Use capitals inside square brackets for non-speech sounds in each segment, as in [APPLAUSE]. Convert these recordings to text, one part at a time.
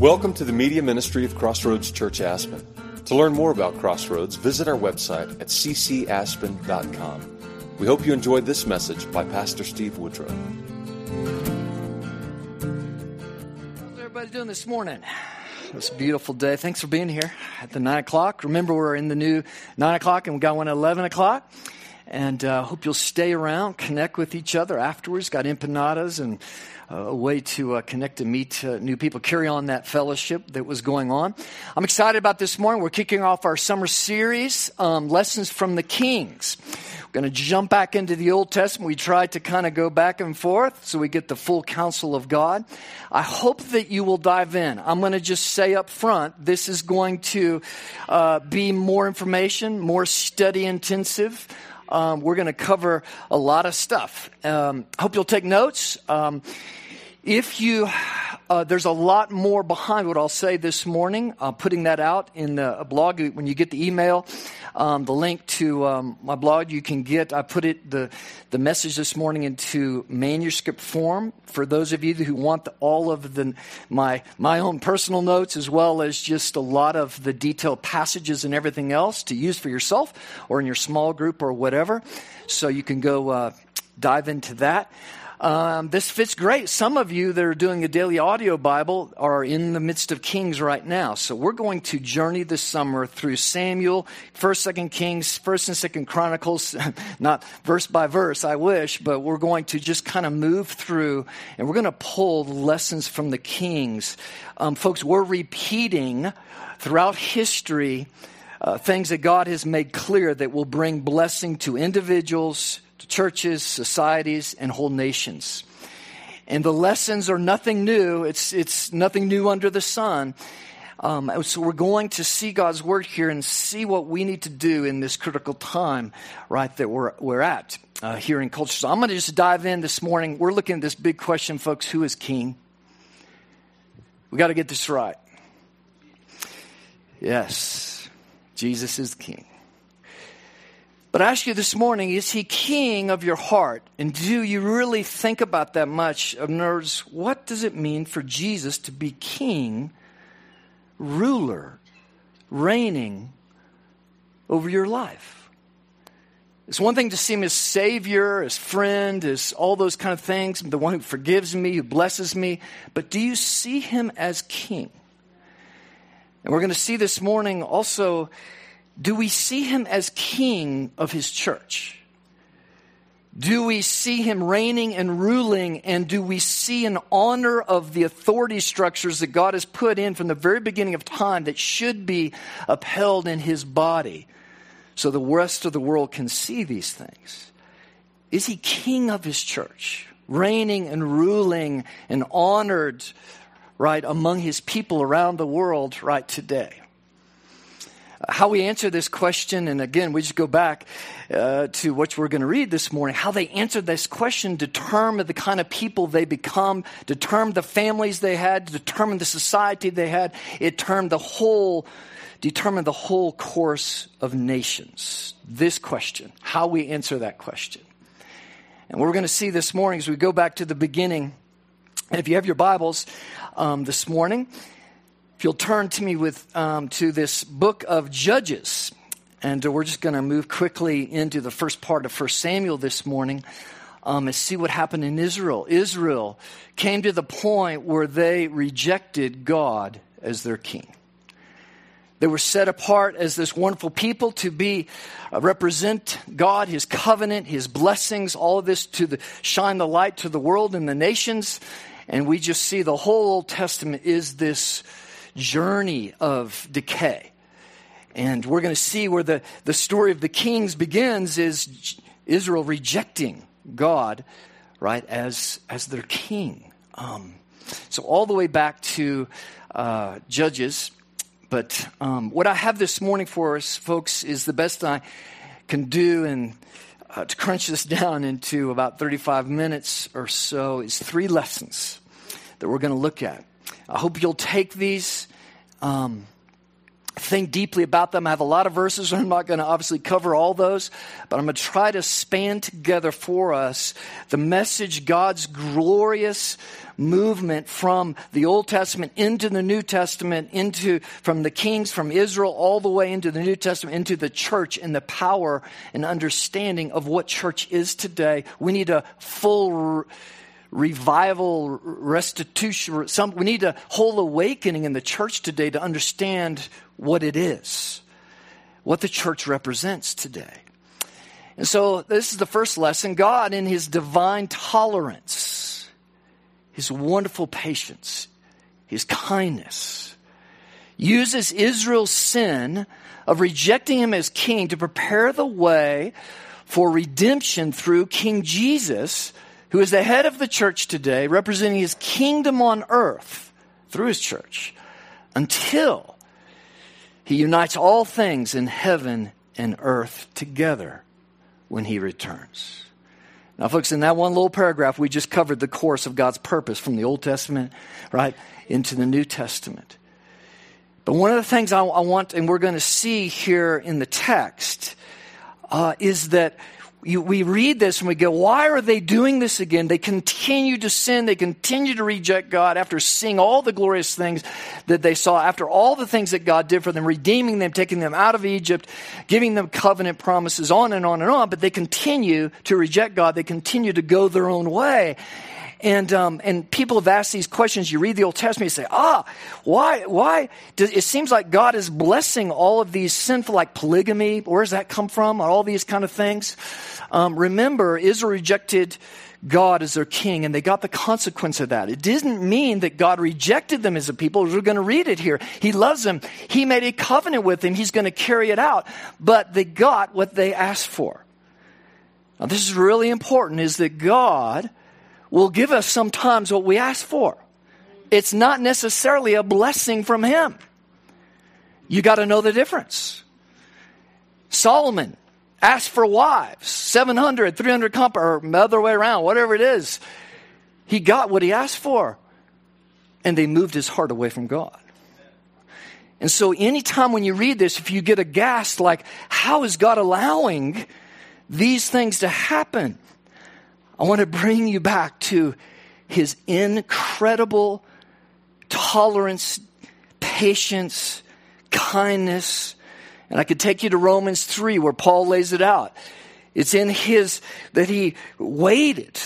Welcome to the media ministry of Crossroads Church Aspen. To learn more about Crossroads, visit our website at ccaspen.com. We hope you enjoyed this message by Pastor Steve Woodrow. How's everybody doing this morning? It's a beautiful day. Thanks for being here at the 9 o'clock. Remember, we're in the new 9 o'clock and we got one at 11 o'clock. And uh, hope you'll stay around, connect with each other afterwards. Got empanadas and uh, a way to uh, connect and meet uh, new people, carry on that fellowship that was going on. I'm excited about this morning. We're kicking off our summer series, um, Lessons from the Kings. We're going to jump back into the Old Testament. We try to kind of go back and forth so we get the full counsel of God. I hope that you will dive in. I'm going to just say up front, this is going to uh, be more information, more study intensive. Um, we're going to cover a lot of stuff. Um, hope you'll take notes. Um, if you, uh, there's a lot more behind what I'll say this morning. I'm putting that out in the blog. When you get the email, um, the link to um, my blog, you can get. I put it the the message this morning into manuscript form for those of you who want the, all of the my my own personal notes as well as just a lot of the detailed passages and everything else to use for yourself or in your small group or whatever. So you can go uh, dive into that. Um, this fits great. Some of you that are doing a daily audio Bible are in the midst of Kings right now. So we're going to journey this summer through Samuel, First, Second Kings, First and Second Chronicles, [LAUGHS] not verse by verse. I wish, but we're going to just kind of move through, and we're going to pull lessons from the Kings. Um, folks, we're repeating throughout history uh, things that God has made clear that will bring blessing to individuals to churches, societies, and whole nations. And the lessons are nothing new. It's, it's nothing new under the sun. Um, so we're going to see God's word here and see what we need to do in this critical time, right, that we're, we're at uh, here in culture. So I'm going to just dive in this morning. We're looking at this big question, folks who is king? We got to get this right. Yes, Jesus is king. But I ask you this morning, is he king of your heart? And do you really think about that much? Of nerds, what does it mean for Jesus to be king, ruler, reigning over your life? It's one thing to see him as savior, as friend, as all those kind of things, the one who forgives me, who blesses me. But do you see him as king? And we're going to see this morning also do we see him as king of his church? Do we see him reigning and ruling? And do we see an honor of the authority structures that God has put in from the very beginning of time that should be upheld in his body so the rest of the world can see these things? Is he king of his church, reigning and ruling and honored, right, among his people around the world right today? How we answer this question, and again, we just go back uh, to what we're going to read this morning, how they answered this question determined the kind of people they become, determined the families they had, determined the society they had. It termed the whole, determined the whole course of nations. This question, how we answer that question. And we're going to see this morning as we go back to the beginning, and if you have your Bibles um, this morning, if you'll turn to me with um, to this book of Judges, and uh, we're just going to move quickly into the first part of First Samuel this morning um, and see what happened in Israel. Israel came to the point where they rejected God as their king. They were set apart as this wonderful people to be uh, represent God, His covenant, His blessings, all of this to the, shine the light to the world and the nations. And we just see the whole Old Testament is this journey of decay. And we're going to see where the, the story of the kings begins is Israel rejecting God, right, as, as their king. Um, so, all the way back to uh, Judges. But um, what I have this morning for us, folks, is the best I can do and uh, to crunch this [LAUGHS] down into about 35 minutes or so is three lessons that we're going to look at. I hope you'll take these, um, think deeply about them. I have a lot of verses, and I'm not going to obviously cover all those, but I'm going to try to span together for us the message God's glorious movement from the Old Testament into the New Testament, into from the kings from Israel all the way into the New Testament, into the church and the power and understanding of what church is today. We need a full revival, restitution. Some, we need a whole awakening in the church today to understand what it is, what the church represents today. And so, this is the first lesson God, in His divine tolerance, His wonderful patience, His kindness, uses Israel's sin of rejecting Him as king to prepare the way for redemption through King Jesus who is the head of the church today, representing his kingdom on earth through his church, until he unites all things in heaven and earth together when he returns. Now, folks, in that one little paragraph, we just covered the course of God's purpose from the Old Testament, right, into the New Testament. But one of the things I, I want, and we're going to see here in the text, uh, is that you, we read this and we go, why are they doing this again? They continue to sin. They continue to reject God after seeing all the glorious things that they saw, after all the things that God did for them, redeeming them, taking them out of Egypt, giving them covenant promises, on and on and on. But they continue to reject God. They continue to go their own way. And, um, and people have asked these questions. You read the Old Testament, you say, ah, why, why? Does, it seems like God is blessing all of these sinful, like polygamy. Where does that come from? All these kind of things. Um, remember, Israel rejected God as their king, and they got the consequence of that. It didn't mean that God rejected them as a people. We're going to read it here. He loves them. He made a covenant with them. He's going to carry it out. But they got what they asked for. Now, this is really important, is that God will give us sometimes what we ask for. It's not necessarily a blessing from Him. You got to know the difference. Solomon asked for wives, 700, 300 comp, or the other way around, whatever it is. He got what he asked for, and they moved his heart away from God. And so, anytime when you read this, if you get aghast, like, how is God allowing these things to happen? I want to bring you back to his incredible tolerance, patience, kindness. And I could take you to Romans 3 where Paul lays it out. It's in his that he waited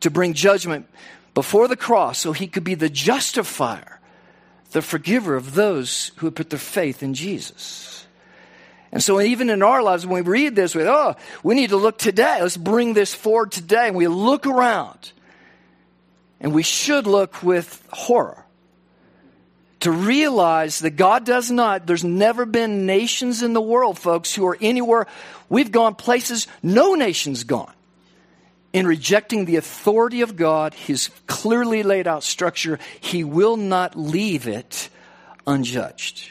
to bring judgment before the cross so he could be the justifier, the forgiver of those who had put their faith in Jesus. And so even in our lives, when we read this, we, oh, we need to look today. Let's bring this forward today. And we look around. And we should look with horror to realize that God does not, there's never been nations in the world, folks, who are anywhere. We've gone places no nation's gone in rejecting the authority of God, His clearly laid out structure. He will not leave it unjudged.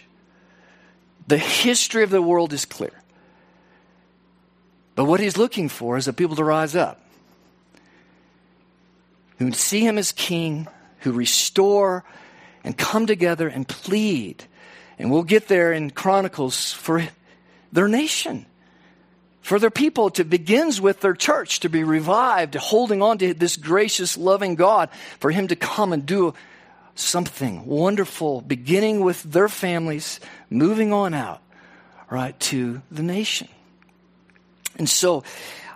The history of the world is clear. But what he's looking for is a people to rise up who see him as king, who restore and come together and plead. And we'll get there in Chronicles for their nation, for their people. To begins with their church to be revived, holding on to this gracious, loving God, for him to come and do something wonderful, beginning with their families, moving on out, right, to the nation. And so,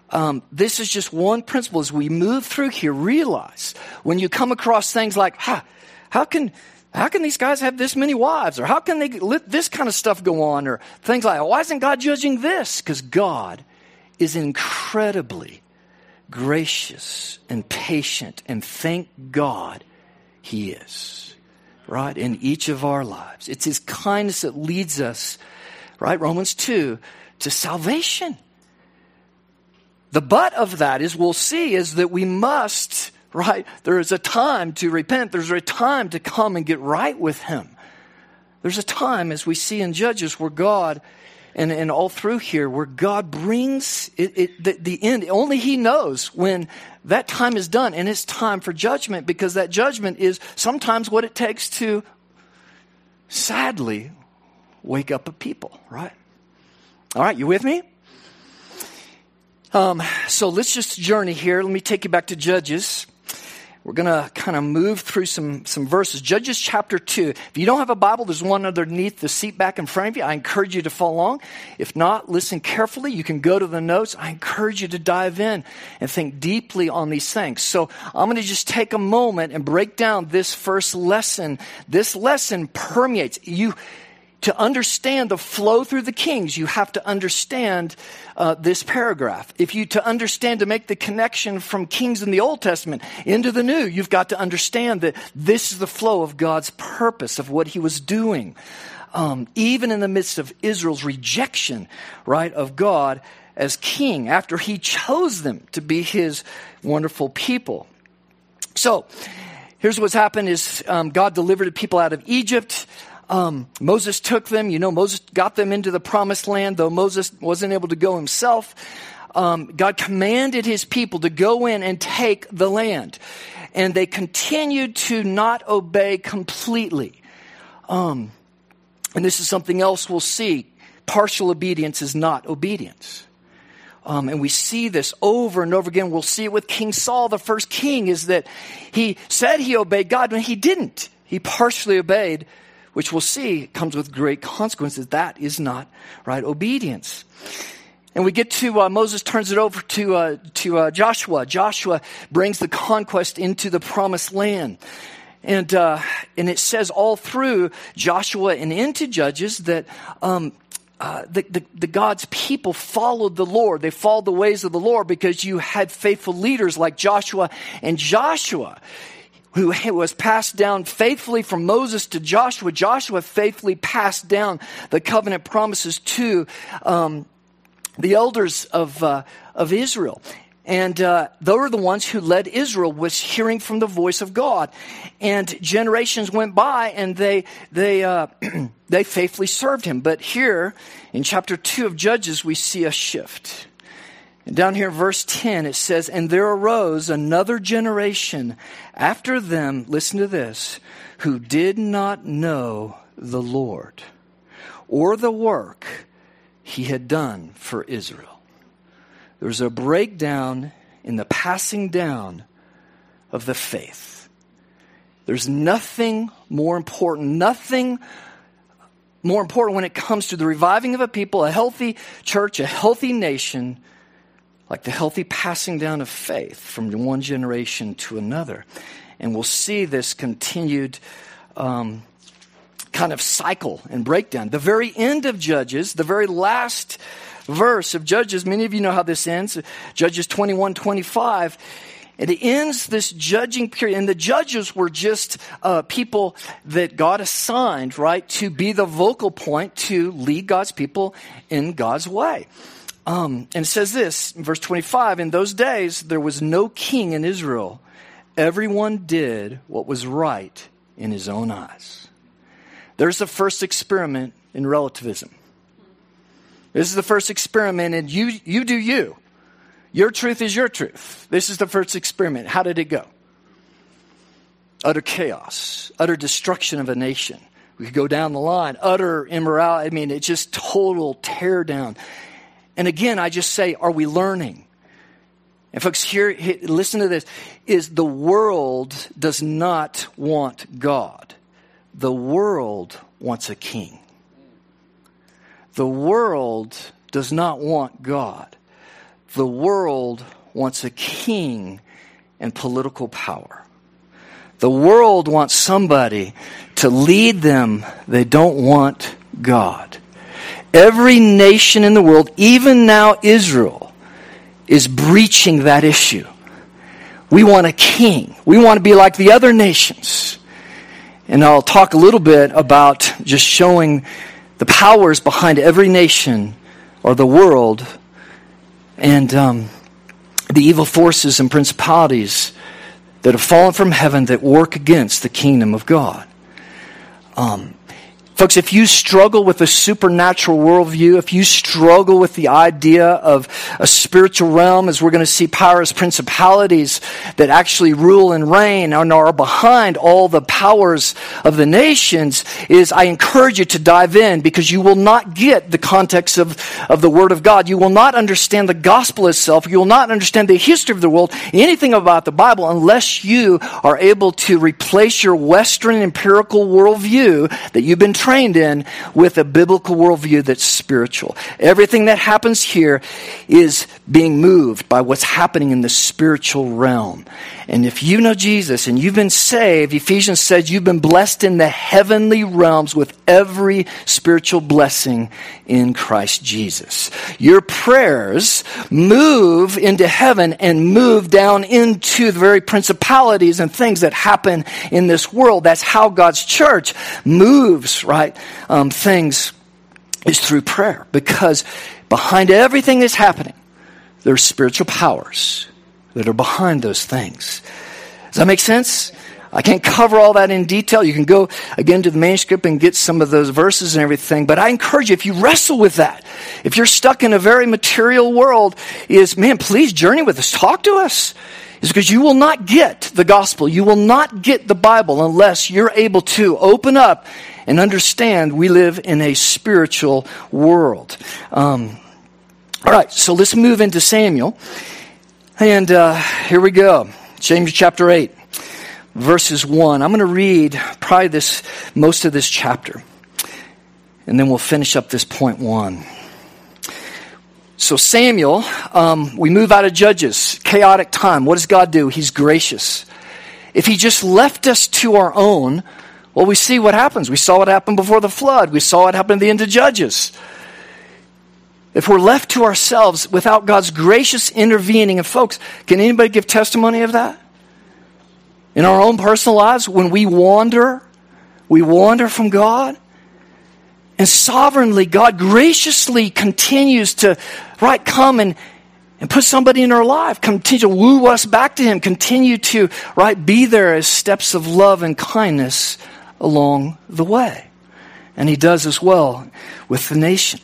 um, this is just one principle as we move through here. Realize when you come across things like, how, how can, how can these guys have this many wives? Or how can they let this kind of stuff go on? Or things like, why isn't God judging this? Because God is incredibly gracious and patient. And thank God he is, right? In each of our lives. It's His kindness that leads us, right? Romans 2, to salvation. The but of that is we'll see is that we must, right? There is a time to repent. There's a time to come and get right with Him. There's a time, as we see in Judges, where God, and, and all through here, where God brings it, it the, the end. Only He knows when that time is done and it's time for judgment because that judgment is sometimes what it takes to sadly wake up a people, right? All right, you with me? Um, so let's just journey here. Let me take you back to Judges. We're going to kind of move through some, some verses. Judges chapter 2. If you don't have a Bible, there's one underneath the seat back in front of you. I encourage you to follow along. If not, listen carefully. You can go to the notes. I encourage you to dive in and think deeply on these things. So I'm going to just take a moment and break down this first lesson. This lesson permeates. You, to understand the flow through the kings, you have to understand uh, this paragraph. If you to understand to make the connection from kings in the Old Testament into the New, you've got to understand that this is the flow of God's purpose of what He was doing, um, even in the midst of Israel's rejection, right, of God as king after He chose them to be His wonderful people. So. Here's what's happened is um, God delivered people out of Egypt. Um, Moses took them. You know, Moses got them into the promised land, though Moses wasn't able to go himself. Um, God commanded his people to go in and take the land. And they continued to not obey completely. Um, and this is something else we'll see. Partial obedience is not obedience. Um, and we see this over and over again. We'll see it with King Saul, the first king, is that he said he obeyed God, but he didn't. He partially obeyed which we'll see comes with great consequences. That is not right obedience. And we get to uh, Moses turns it over to uh, to uh, Joshua. Joshua brings the conquest into the promised land, and uh, and it says all through Joshua and into Judges that. Um, uh, the, the, the, God's people followed the Lord. They followed the ways of the Lord because you had faithful leaders like Joshua and Joshua who was passed down faithfully from Moses to Joshua. Joshua faithfully passed down the covenant promises to um, the elders of, uh, of Israel. And uh, they were the ones who led Israel, was hearing from the voice of God. And generations went by, and they they uh, [CLEARS THROAT] they faithfully served Him. But here, in chapter two of Judges, we see a shift. And down here, verse 10, it says, And there arose another generation after them, listen to this, who did not know the Lord or the work he had done for Israel. There's a breakdown in the passing down of the faith. There's nothing more important, nothing more important when it comes to the reviving of a people, a healthy church, a healthy nation like the healthy passing down of faith from one generation to another. And we'll see this continued um, kind of cycle and breakdown. The very end of Judges, the very last verse of Judges, many of you know how this ends, Judges 21 25. It ends this judging period, and the judges were just uh, people that God assigned, right, to be the vocal point to lead God's people in God's way. Um, and it says this in verse 25 In those days, there was no king in Israel. Everyone did what was right in his own eyes. There's the first experiment in relativism. This is the first experiment and you, you do you. Your truth is your truth. This is the first experiment. How did it go? Utter chaos, utter destruction of a nation. We could go down the line, utter immorality. I mean, it's just total tear down. And again, I just say, are we learning? And folks, here, listen to this, is the world does not want God. The world wants a king. The world does not want God. The world wants a king and political power. The world wants somebody to lead them. They don't want God. Every nation in the world, even now Israel, is breaching that issue. We want a king. We want to be like the other nations. And I'll talk a little bit about just showing the powers behind every nation or the world and um, the evil forces and principalities that have fallen from heaven that work against the kingdom of God. Um, Folks, if you struggle with a supernatural worldview, if you struggle with the idea of a spiritual realm, as we're going to see powers, principalities that actually rule and reign and are behind all the powers of the nations, is I encourage you to dive in because you will not get the context of, of the Word of God. You will not understand the gospel itself. You will not understand the history of the world, anything about the Bible, unless you are able to replace your Western empirical worldview that you've been trained in with a biblical worldview that's spiritual. Everything that happens here is being moved by what's happening in the spiritual realm. And if you know Jesus and you've been saved, Ephesians says you've been blessed in the heavenly realms with every spiritual blessing in Christ Jesus. Your prayers move into heaven and move down into the very principalities and things that happen in this world. That's how God's church moves, right? Um, things is through prayer because behind everything that's happening, there's spiritual powers that are behind those things. Does that make sense? I can't cover all that in detail. You can go again to the manuscript and get some of those verses and everything. But I encourage you, if you wrestle with that, if you're stuck in a very material world, is man, please journey with us. Talk to us. Is because you will not get the gospel. You will not get the Bible unless you're able to open up and understand we live in a spiritual world. Um, all right, so let's move into Samuel. And uh, here we go. James chapter 8, verses 1. I'm going to read probably this, most of this chapter. And then we'll finish up this point 1. So, Samuel, um, we move out of Judges, chaotic time. What does God do? He's gracious. If He just left us to our own, well, we see what happens. We saw what happened before the flood, we saw what happened at the end of Judges. If we're left to ourselves without God's gracious intervening, and folks, can anybody give testimony of that? In our own personal lives, when we wander, we wander from God. And sovereignly, God graciously continues to, right, come and, and put somebody in our life, continue to woo us back to Him, continue to, right, be there as steps of love and kindness along the way. And He does as well with the nation.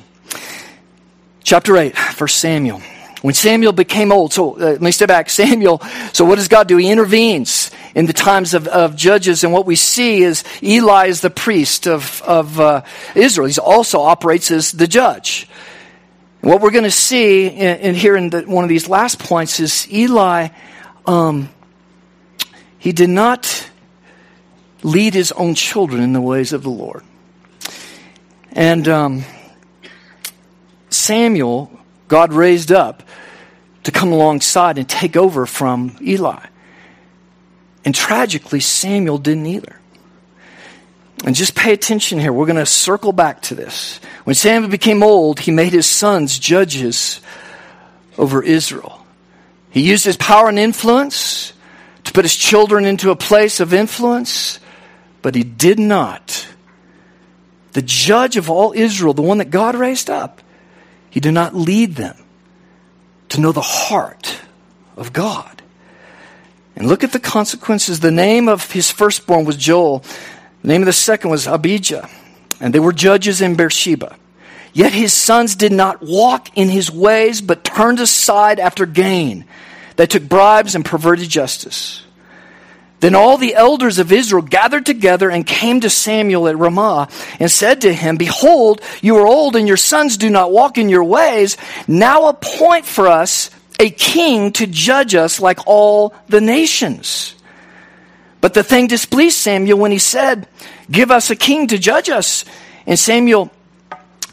Chapter 8, 1 Samuel. When Samuel became old, so uh, let me step back. [LAUGHS] Samuel, so what does God do? He intervenes in the times of, of judges, and what we see is Eli is the priest of, of uh, Israel. He also operates as the judge. And what we're going to see in, in here in the, one of these last points is Eli, um, he did not lead his own children in the ways of the Lord. And um, Samuel, God raised up to come alongside and take over from Eli. And tragically, Samuel didn't either. And just pay attention here. We're going to circle back to this. When Samuel became old, he made his sons judges over Israel. He used his power and influence to put his children into a place of influence, but he did not. The judge of all Israel, the one that God raised up, he did not lead them to know the heart of God. And look at the consequences. The name of his firstborn was Joel. The name of the second was Abijah. And they were judges in Beersheba. Yet his sons did not walk in his ways, but turned aside after gain. They took bribes and perverted justice. Then all the elders of Israel gathered together and came to Samuel at Ramah and said to him, Behold, you are old and your sons do not walk in your ways. Now appoint for us a king to judge us like all the nations. But the thing displeased Samuel when he said, Give us a king to judge us. And Samuel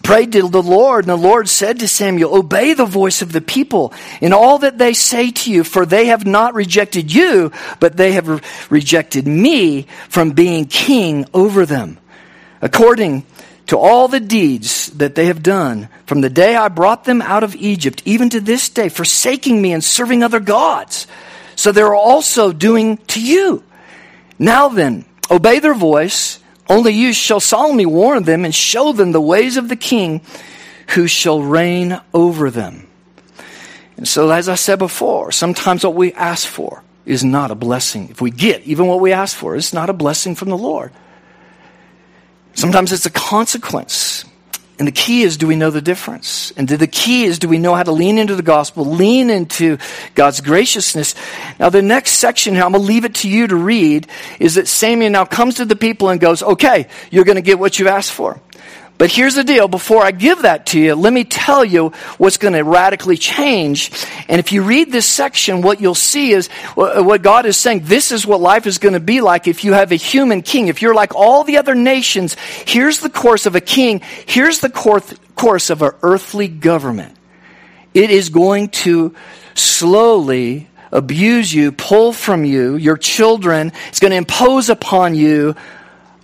prayed to the Lord, and the Lord said to Samuel, Obey the voice of the people in all that they say to you, for they have not rejected you, but they have re- rejected me from being king over them. According to all the deeds that they have done from the day I brought them out of Egypt, even to this day, forsaking me and serving other gods. So they're also doing to you. Now then, obey their voice only you shall solemnly warn them and show them the ways of the king who shall reign over them. And so, as I said before, sometimes what we ask for is not a blessing. If we get even what we ask for, it's not a blessing from the Lord. Sometimes it's a consequence. And the key is do we know the difference? And the key is do we know how to lean into the gospel, lean into God's graciousness? Now, the next section here, I'm going to leave it to you to read, is that Samuel now comes to the people and goes, okay, you're going to get what you've asked for. But here's the deal. Before I give that to you, let me tell you what's going to radically change. And if you read this section, what you'll see is uh, what God is saying. This is what life is going to be like if you have a human king. If you're like all the other nations, here's the course of a king. Here's the course of an earthly government. It is going to slowly abuse you, pull from you, your children. It's going to impose upon you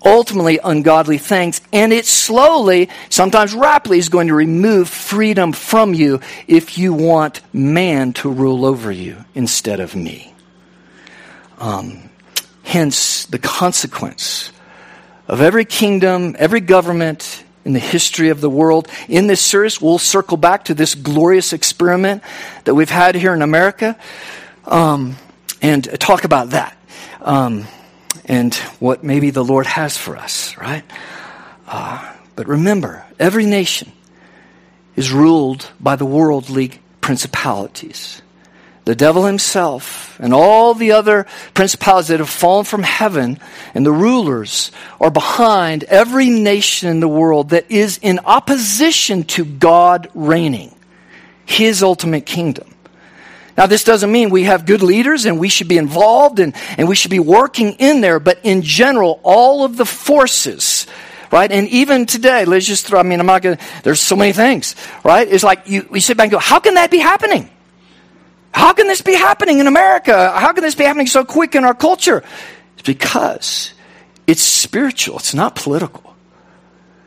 ultimately ungodly things, and it slowly, sometimes rapidly, is going to remove freedom from you if you want man to rule over you instead of me. Um, hence, the consequence of every kingdom, every government in the history of the world. In this series, we'll circle back to this glorious experiment that we've had here in America um, and talk about that. Um, and what maybe the Lord has for us, right? Uh, but remember, every nation is ruled by the worldly principalities. The devil himself and all the other principalities that have fallen from heaven and the rulers are behind every nation in the world that is in opposition to God reigning, his ultimate kingdom. Now, this doesn't mean we have good leaders and we should be involved and, and we should be working in there, but in general, all of the forces, right? And even today, let's just throw, I mean, I'm not going to, there's so many things, right? It's like you, we sit back and go, how can that be happening? How can this be happening in America? How can this be happening so quick in our culture? It's because it's spiritual, it's not political.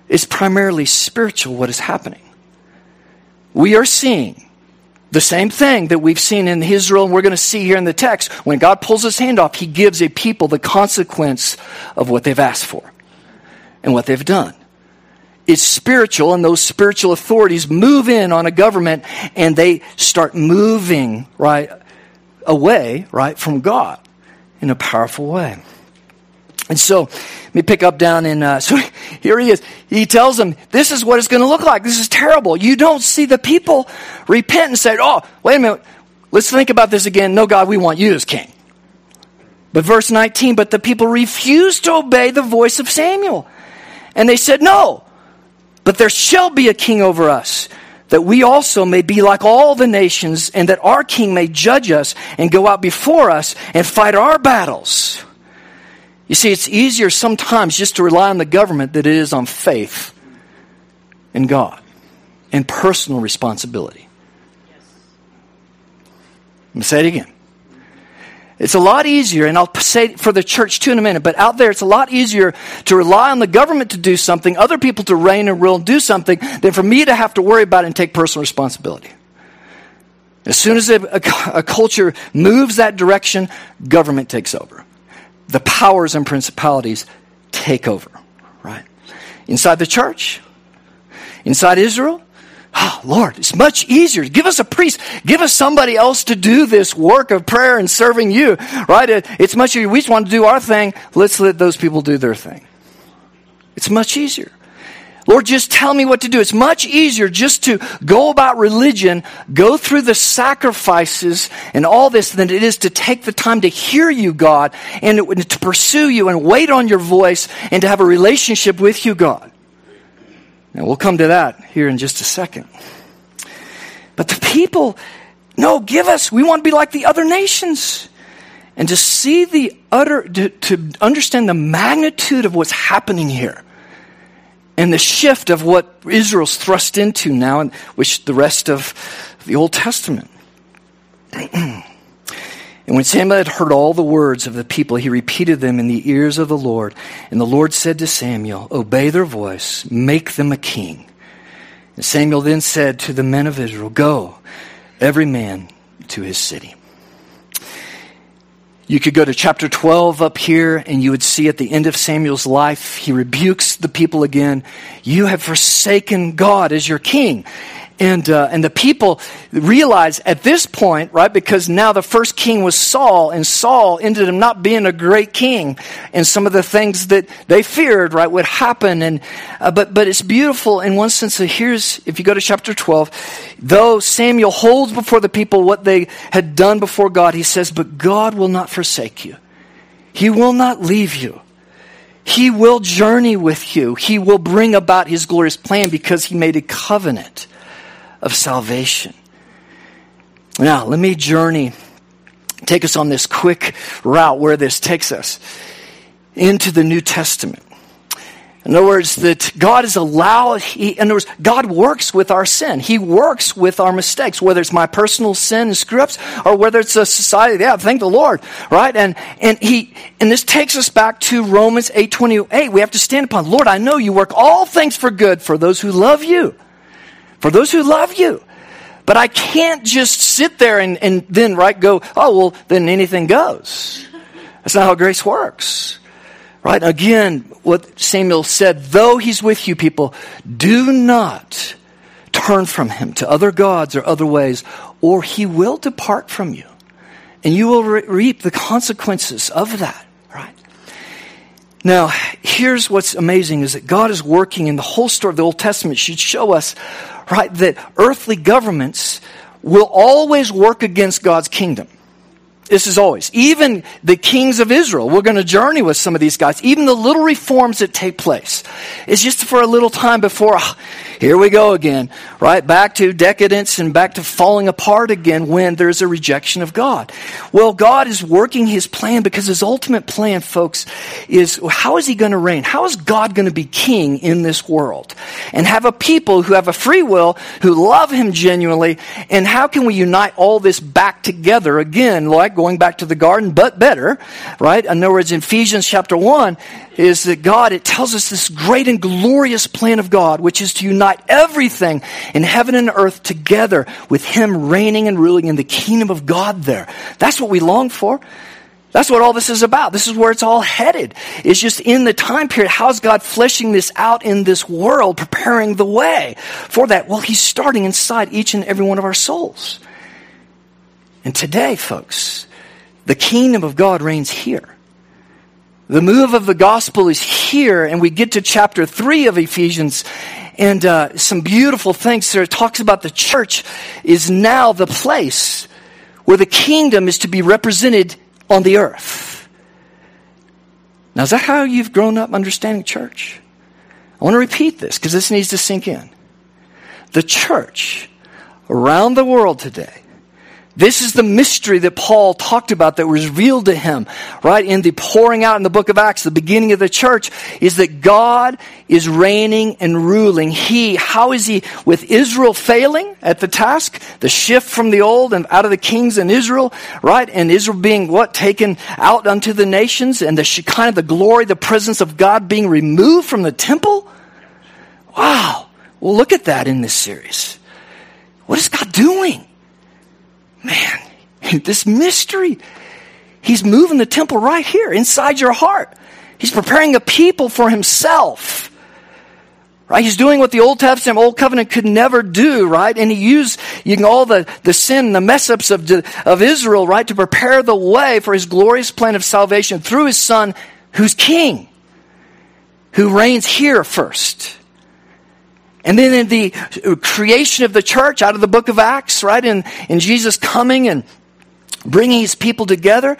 It's primarily spiritual what is happening. We are seeing the same thing that we've seen in Israel and we're going to see here in the text. When God pulls his hand off, he gives a people the consequence of what they've asked for and what they've done. It's spiritual, and those spiritual authorities move in on a government and they start moving right away, right, from God in a powerful way. And so, let me pick up down in, uh, [LAUGHS] so here he is. He tells them, this is what it's going to look like. This is terrible. You don't see the people repent and say, oh, wait a minute. Let's think about this again. No, God, we want you as king. But verse 19, but the people refused to obey the voice of Samuel. And they said, no, but there shall be a king over us that we also may be like all the nations and that our king may judge us and go out before us and fight our battles. You see, it's easier sometimes just to rely on the government than it is on faith in God and personal responsibility. I'm going to say it again. It's a lot easier, and I'll say it for the church too in a minute, but out there it's a lot easier to rely on the government to do something, other people to reign and rule and do something, than for me to have to worry about it and take personal responsibility. As soon as a, a, a culture moves that direction, government takes over the powers and principalities take over, right? Inside the church, inside Israel, oh, Lord, it's much easier. Give us a priest. Give us somebody else to do this work of prayer and serving you, right? It's much easier. We just want to do our thing. Let's let those people do their thing. It's much easier. Lord, just tell me what to do. It's much easier just to go about religion, go through the sacrifices and all this than it is to take the time to hear you, God, and to pursue you and wait on your voice and to have a relationship with you, God. Now, we'll come to that here in just a second. But the people, no, give us. We want to be like the other nations. And to see the utter, to, to understand the magnitude of what's happening here and the shift of what Israel's thrust into now, and which the rest of the Old Testament. [CLEARS THROAT] and when Samuel had heard all the words of the people, he repeated them in the ears of the Lord. And the Lord said to Samuel, Obey their voice, make them a king. And Samuel then said to the men of Israel, Go, every man to his city. You could go to chapter 12 up here, and you would see at the end of Samuel's life, he rebukes the people again. You have forsaken God as your king. And, uh, and the people realize at this point, right, because now the first king was Saul, and Saul ended up not being a great king, and some of the things that they feared, right, would happen. And, uh, but, but it's beautiful in one sense. So here's, if you go to chapter 12, though Samuel holds before the people what they had done before God, he says, But God will not forsake you, He will not leave you. He will journey with you. He will bring about his glorious plan because he made a covenant of salvation. Now, let me journey, take us on this quick route where this takes us into the New Testament. In other words, that God is allowed, he, in other words, God works with our sin. He works with our mistakes, whether it's my personal sin and screw ups or whether it's a society. Yeah, thank the Lord, right? And, and he, and this takes us back to Romans 8 28. We have to stand upon, Lord, I know you work all things for good for those who love you, for those who love you. But I can't just sit there and, and then, right, go, oh, well, then anything goes. That's not how grace works. Right? Again, what Samuel said, though he's with you, people, do not turn from him to other gods or other ways, or he will depart from you. And you will re- reap the consequences of that, right? Now, here's what's amazing is that God is working in the whole story of the Old Testament should show us, right, that earthly governments will always work against God's kingdom. This is always. Even the kings of Israel, we're going to journey with some of these guys. Even the little reforms that take place is just for a little time before, oh, here we go again, right? Back to decadence and back to falling apart again when there's a rejection of God. Well, God is working his plan because his ultimate plan, folks, is how is he going to reign? How is God going to be king in this world? And have a people who have a free will, who love him genuinely, and how can we unite all this back together again, like going back to the garden, but better, right? In other words, in Ephesians chapter 1, is that God, it tells us this great and glorious plan of God, which is to unite everything in heaven and earth together with Him reigning and ruling in the kingdom of God there. That's what we long for. That's what all this is about. This is where it's all headed. It's just in the time period. How's God fleshing this out in this world, preparing the way for that? Well, He's starting inside each and every one of our souls. And today, folks, the kingdom of God reigns here. The move of the gospel is here, and we get to chapter 3 of Ephesians, and uh, some beautiful things there. It talks about the church is now the place where the kingdom is to be represented on the earth. Now, is that how you've grown up understanding church? I want to repeat this because this needs to sink in. The church around the world today this is the mystery that Paul talked about that was revealed to him, right? In the pouring out in the book of Acts, the beginning of the church, is that God is reigning and ruling. He, how is he with Israel failing at the task? The shift from the old and out of the kings in Israel, right? And Israel being what? Taken out unto the nations and the of the glory, the presence of God being removed from the temple? Wow. Well, look at that in this series. What is God doing? Man, [LAUGHS] this mystery. He's moving the temple right here inside your heart. He's preparing a people for himself. Right? He's doing what the Old Testament, Old Covenant could never do, right? And he used you know, all the, the sin, the mess ups of, of Israel, right, to prepare the way for his glorious plan of salvation through his son, who's king, who reigns here first. And then in the creation of the church out of the book of Acts, right? In, in Jesus coming and bringing his people together.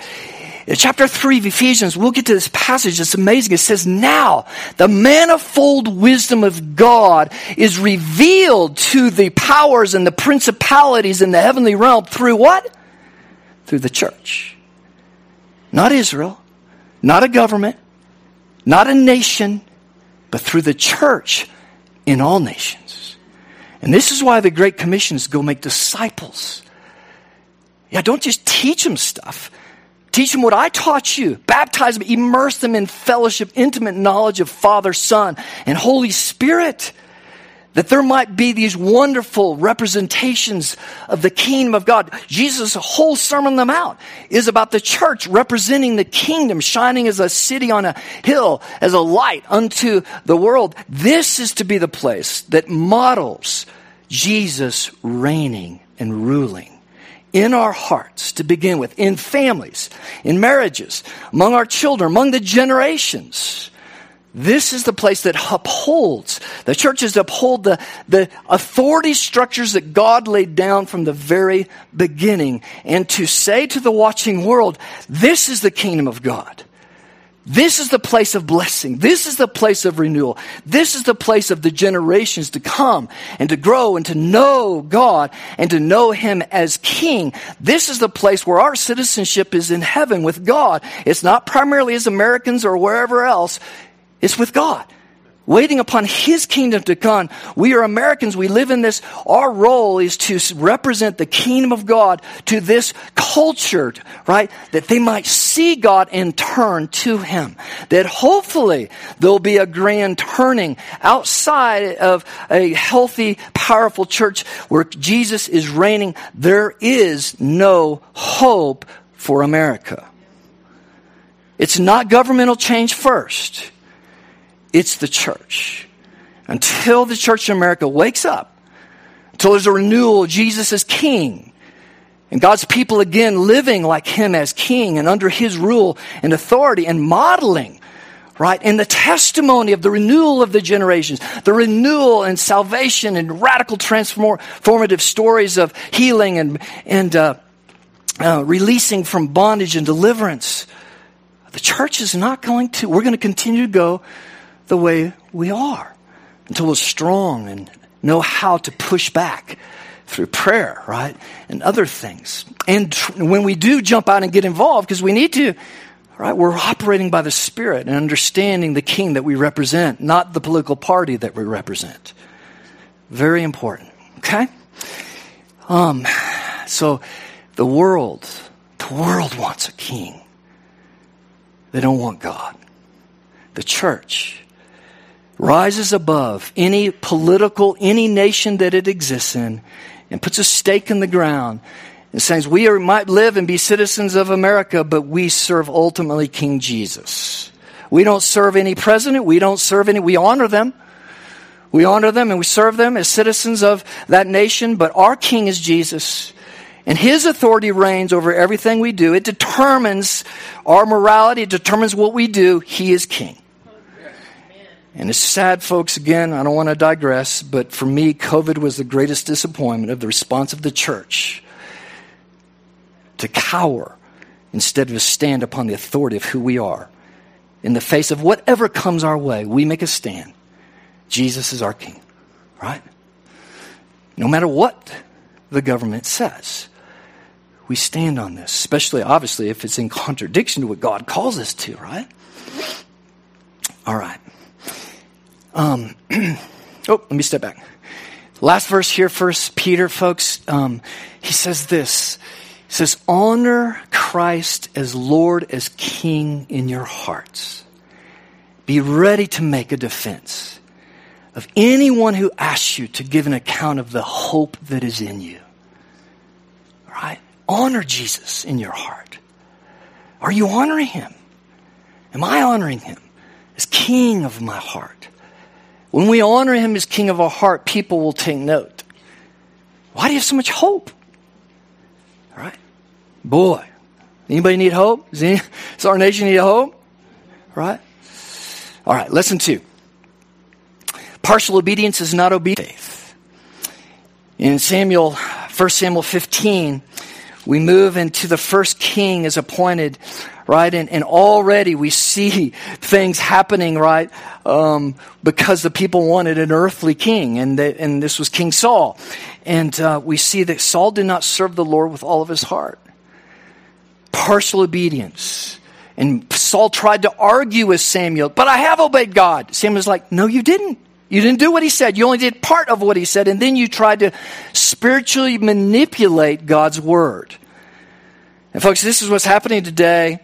Chapter 3 of Ephesians, we'll get to this passage. It's amazing. It says, Now the manifold wisdom of God is revealed to the powers and the principalities in the heavenly realm through what? Through the church. Not Israel, not a government, not a nation, but through the church in all nations. And this is why the Great Commission is to go make disciples. Yeah, don't just teach them stuff. Teach them what I taught you. Baptize them, immerse them in fellowship, intimate knowledge of Father, Son, and Holy Spirit that there might be these wonderful representations of the kingdom of God. Jesus' whole Sermon on the Mount is about the church representing the kingdom, shining as a city on a hill, as a light unto the world. This is to be the place that models Jesus reigning and ruling in our hearts to begin with, in families, in marriages, among our children, among the generations. This is the place that upholds, the churches uphold the, the authority structures that God laid down from the very beginning. And to say to the watching world, this is the kingdom of God. This is the place of blessing. This is the place of renewal. This is the place of the generations to come and to grow and to know God and to know Him as King. This is the place where our citizenship is in heaven with God. It's not primarily as Americans or wherever else. It's with God waiting upon his kingdom to come. We are Americans. We live in this. Our role is to represent the kingdom of God to this culture, right? That they might see God and turn to him. That hopefully there'll be a grand turning outside of a healthy, powerful church where Jesus is reigning. There is no hope for America. It's not governmental change first. It's the church. Until the church in America wakes up, until there's a renewal, Jesus is king. And God's people again living like Him as King and under His rule and authority and modeling, right? And the testimony of the renewal of the generations, the renewal and salvation and radical transformative stories of healing and, and uh, uh, releasing from bondage and deliverance. The church is not going to, we're going to continue to go the way we are until we're strong and know how to push back through prayer, right? And other things. And when we do jump out and get involved, because we need to, right? We're operating by the Spirit and understanding the King that we represent, not the political party that we represent. Very important. Okay? Um, so the world, the world wants a king. They don't want God. The church rises above any political, any nation that it exists in, and puts a stake in the ground and says, We are, might live and be citizens of America, but we serve ultimately King Jesus. We don't serve any president. We don't serve any, we honor them. We honor them and we serve them as citizens of that nation, but our King is Jesus. And His authority reigns over everything we do. It determines our morality, it determines what we do. He is King. And it's sad, folks, again, I don't want to digress, but for me, COVID was the greatest disappointment of the response of the church to cower instead of stand upon the authority of who we are. In the face of whatever comes our way, we make a stand. Jesus is our King, right? No matter what the government says, we stand on this, especially, obviously, if it's in contradiction to what God calls us to, right? All right. Um, [CLEARS THROAT] oh, let me step back. Last verse here, First Peter, folks. Um, he says this. He says, "Honor Christ as Lord, as King in your hearts. Be ready to make a defense of anyone who asks you to give an account of the hope that is in you." Right? Honor Jesus in your heart. Are you honoring Him? Am I honoring Him as King of my heart? When we honor him as king of our heart, people will take note. Why do you have so much hope? All right? Boy, anybody need hope? Does, any, [LAUGHS] does our nation need hope? Right? All right, lesson two. Partial obedience is not obedience. In Samuel, 1 Samuel 15, we move into the first king is appointed right? And, and already we see [LAUGHS] things happening, right? Um, because the people wanted an earthly king, and, and this was King Saul. And uh, we see that Saul did not serve the Lord with all of his heart. Partial obedience. And Saul tried to argue with Samuel, but I have obeyed God. Samuel's like, no, you didn't. You didn't do what he said. You only did part of what he said, and then you tried to spiritually manipulate God's word. And folks, this is what's happening today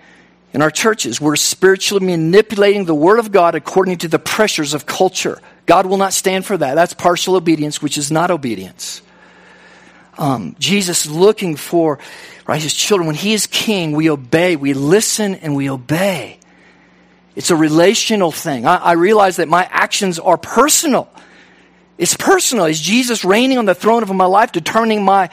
in our churches. We're spiritually manipulating the Word of God according to the pressures of culture. God will not stand for that. That's partial obedience, which is not obedience. Um, Jesus looking for right, his children. When he is king, we obey, we listen, and we obey. It's a relational thing. I, I realize that my actions are personal. It's personal. Is Jesus reigning on the throne of my life, determining my,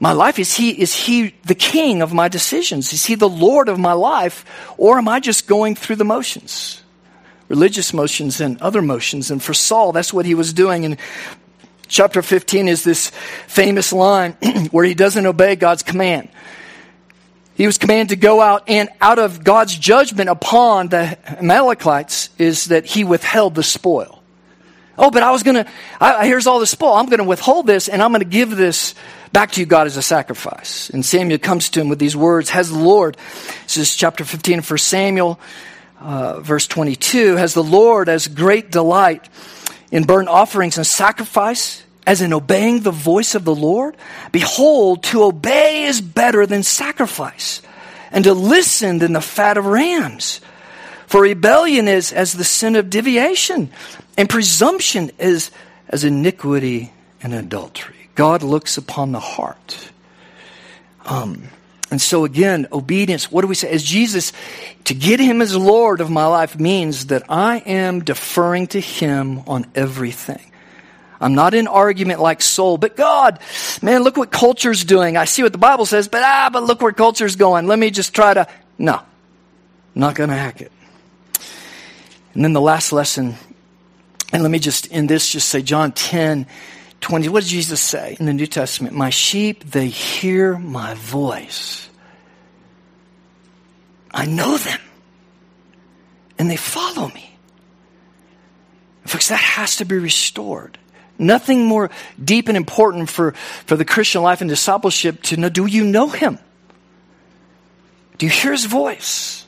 my life? Is he, is he the king of my decisions? Is he the Lord of my life? Or am I just going through the motions? Religious motions and other motions. And for Saul, that's what he was doing. And chapter 15 is this famous line [CLEARS THROAT] where he doesn't obey God's command. He was commanded to go out, and out of God's judgment upon the Amalekites is that he withheld the spoil. Oh, but I was going to, here's all the spoil. I'm going to withhold this, and I'm going to give this back to you, God, as a sacrifice. And Samuel comes to him with these words Has the Lord, this is chapter 15 for Samuel, uh, verse 22, has the Lord as great delight in burnt offerings and sacrifice as in obeying the voice of the Lord? Behold, to obey is better than sacrifice, and to listen than the fat of rams. For rebellion is as the sin of divination, and presumption is as iniquity and adultery. God looks upon the heart. Um, and so again, obedience, what do we say? As Jesus, to get him as Lord of my life means that I am deferring to him on everything. I'm not in argument like Saul, but God, man, look what culture's doing. I see what the Bible says, but ah, but look where culture's going. Let me just try to, no, I'm not going to hack it. And then the last lesson, and let me just in this just say John 10, 20. What did Jesus say in the New Testament? My sheep, they hear my voice. I know them. And they follow me. Folks, that has to be restored. Nothing more deep and important for, for the Christian life and discipleship to know do you know him? Do you hear his voice?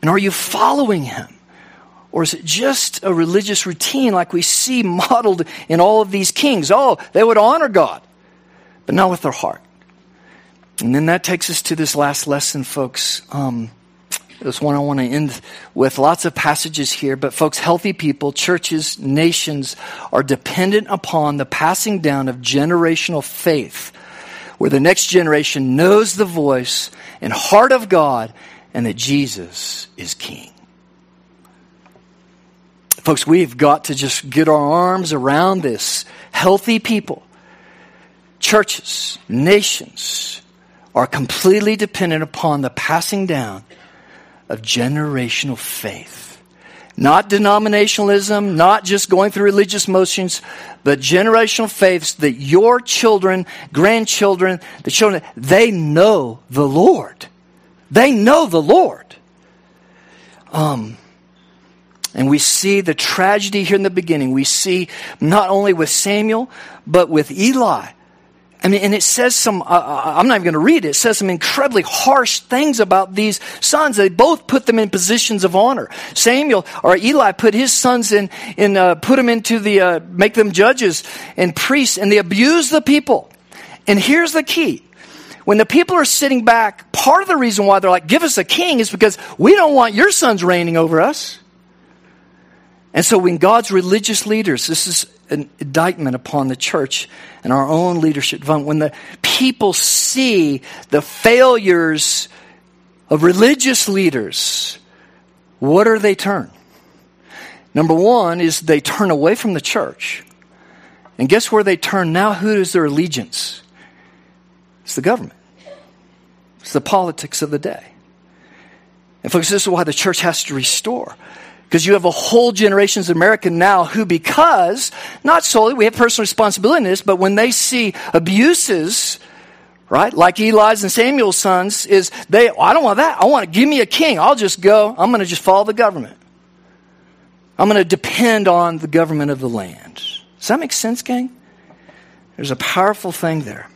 And are you following him? Or is it just a religious routine like we see modeled in all of these kings? Oh, they would honor God, but not with their heart. And then that takes us to this last lesson, folks. Um, this one I want to end with. Lots of passages here, but folks, healthy people, churches, nations are dependent upon the passing down of generational faith, where the next generation knows the voice and heart of God and that Jesus is King. Folks, we've got to just get our arms around this. Healthy people, churches, nations are completely dependent upon the passing down of generational faith. Not denominationalism, not just going through religious motions, but generational faiths that your children, grandchildren, the children, they know the Lord. They know the Lord. Um, and we see the tragedy here in the beginning. We see not only with Samuel, but with Eli. I mean, and it says some, uh, uh I'm not even going to read it. It says some incredibly harsh things about these sons. They both put them in positions of honor. Samuel, or Eli put his sons in, in uh, put them into the, uh, make them judges and priests, and they abuse the people. And here's the key. When the people are sitting back, part of the reason why they're like, give us a king is because we don't want your sons reigning over us. And so when God's religious leaders, this is an indictment upon the church and our own leadership, when the people see the failures of religious leaders, what are they turn? Number one is they turn away from the church. And guess where they turn now? Who is their allegiance? It's the government. It's the politics of the day. And folks, this is why the church has to restore. Because you have a whole generations of American now who, because, not solely, we have personal responsibility in this, but when they see abuses, right, like Eli's and Samuel's sons, is they, oh, I don't want that. I want to give me a king. I'll just go, I'm going to just follow the government. I'm going to depend on the government of the land. Does that make sense, gang? There's a powerful thing there.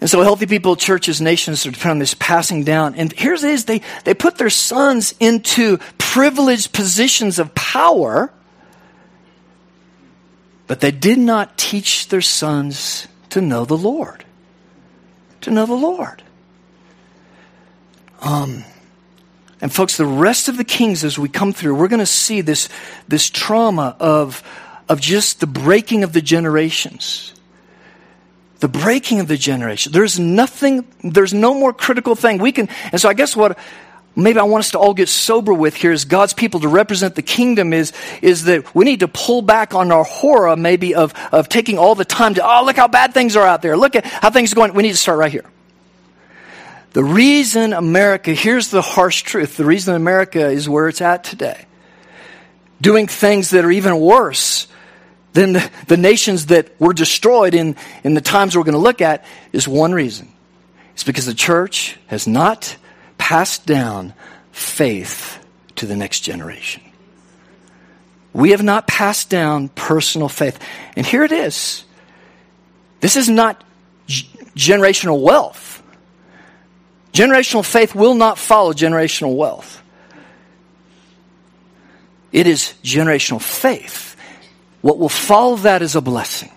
And so healthy people, churches, nations are on this passing down. And here's it is, they, they put their sons into privileged positions of power, but they did not teach their sons to know the Lord. To know the Lord. Um, and folks, the rest of the kings as we come through, we're going to see this, this trauma of, of just the breaking of the generations the breaking of the generation. There's nothing, there's no more critical thing we can. And so I guess what maybe I want us to all get sober with here is God's people to represent the kingdom is, is that we need to pull back on our horror maybe of, of taking all the time to, oh, look how bad things are out there. Look at how things are going. We need to start right here. The reason America, here's the harsh truth, the reason America is where it's at today, doing things that are even worse than the, the nations that were destroyed in, in the times we're going to look at, is one reason. It's because the church has not passed down faith to the next generation. We have not passed down personal faith. And here it is. This is not g- generational wealth. Generational faith will not follow generational wealth. It is generational faith. What will follow that is a blessing.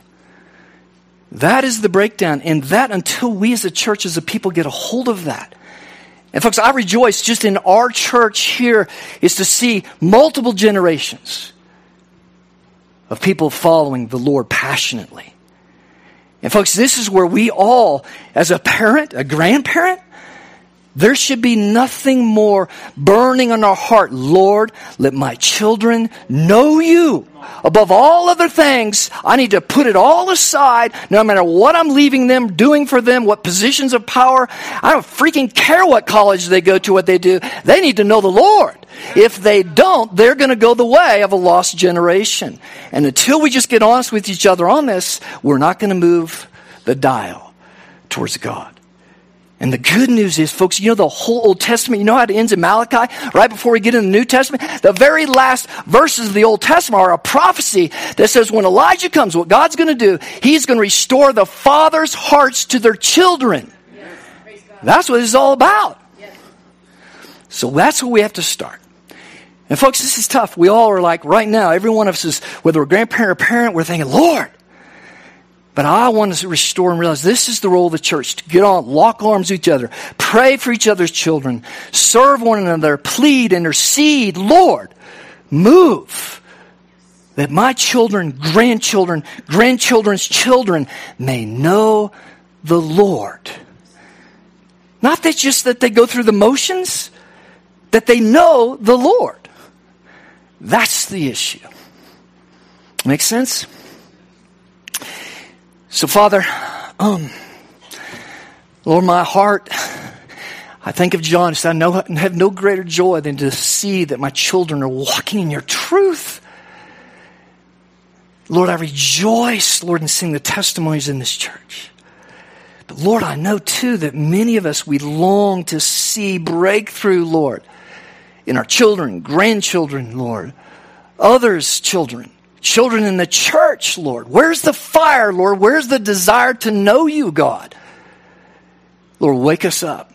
That is the breakdown. And that until we as a church, as a people, get a hold of that. And folks, I rejoice just in our church here is to see multiple generations of people following the Lord passionately. And folks, this is where we all, as a parent, a grandparent, there should be nothing more burning on our heart. Lord, let my children know you. Above all other things, I need to put it all aside, no matter what I'm leaving them, doing for them, what positions of power. I don't freaking care what college they go to, what they do. They need to know the Lord. If they don't, they're going to go the way of a lost generation. And until we just get honest with each other on this, we're not going to move the dial towards God. And the good news is, folks, you know the whole Old Testament, you know how it ends in Malachi, right before we get in the New Testament? The very last verses of the Old Testament are a prophecy that says when Elijah comes, what God's going to do, he's going to restore the father's hearts to their children. Yes. That's what is all about. Yes. So that's where we have to start. And folks, this is tough. We all are like, right now, every one of us is, whether we're grandparent or parent, we're thinking, Lord, but I want to restore and realize this is the role of the church to get on, lock arms with each other, pray for each other's children, serve one another, plead, intercede. Lord, move that my children, grandchildren, grandchildren's children may know the Lord. Not that just that they go through the motions, that they know the Lord. That's the issue. Make sense? So, Father, um, Lord, my heart, I think of John, I know, have no greater joy than to see that my children are walking in your truth. Lord, I rejoice, Lord, in seeing the testimonies in this church. But Lord, I know too that many of us, we long to see breakthrough, Lord, in our children, grandchildren, Lord, others' children. Children in the church, Lord. Where's the fire, Lord? Where's the desire to know you, God? Lord, wake us up.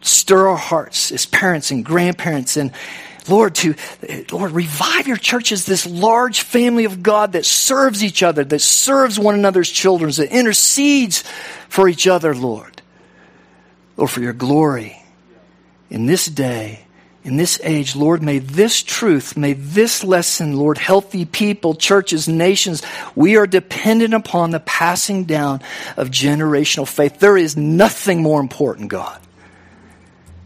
Stir our hearts as parents and grandparents and Lord, to Lord, revive your church as this large family of God that serves each other, that serves one another's children, that intercedes for each other, Lord. Lord, for your glory in this day in this age, Lord, may this truth, may this lesson, Lord, healthy people, churches, nations, we are dependent upon the passing down of generational faith. There is nothing more important, God.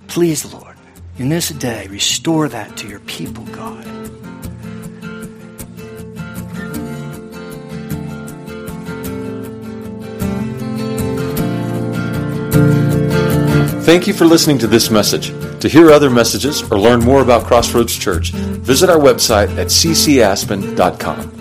Please, Lord, in this day, restore that to your people, God. Thank you for listening to this message. To hear other messages or learn more about Crossroads Church, visit our website at ccaspen.com.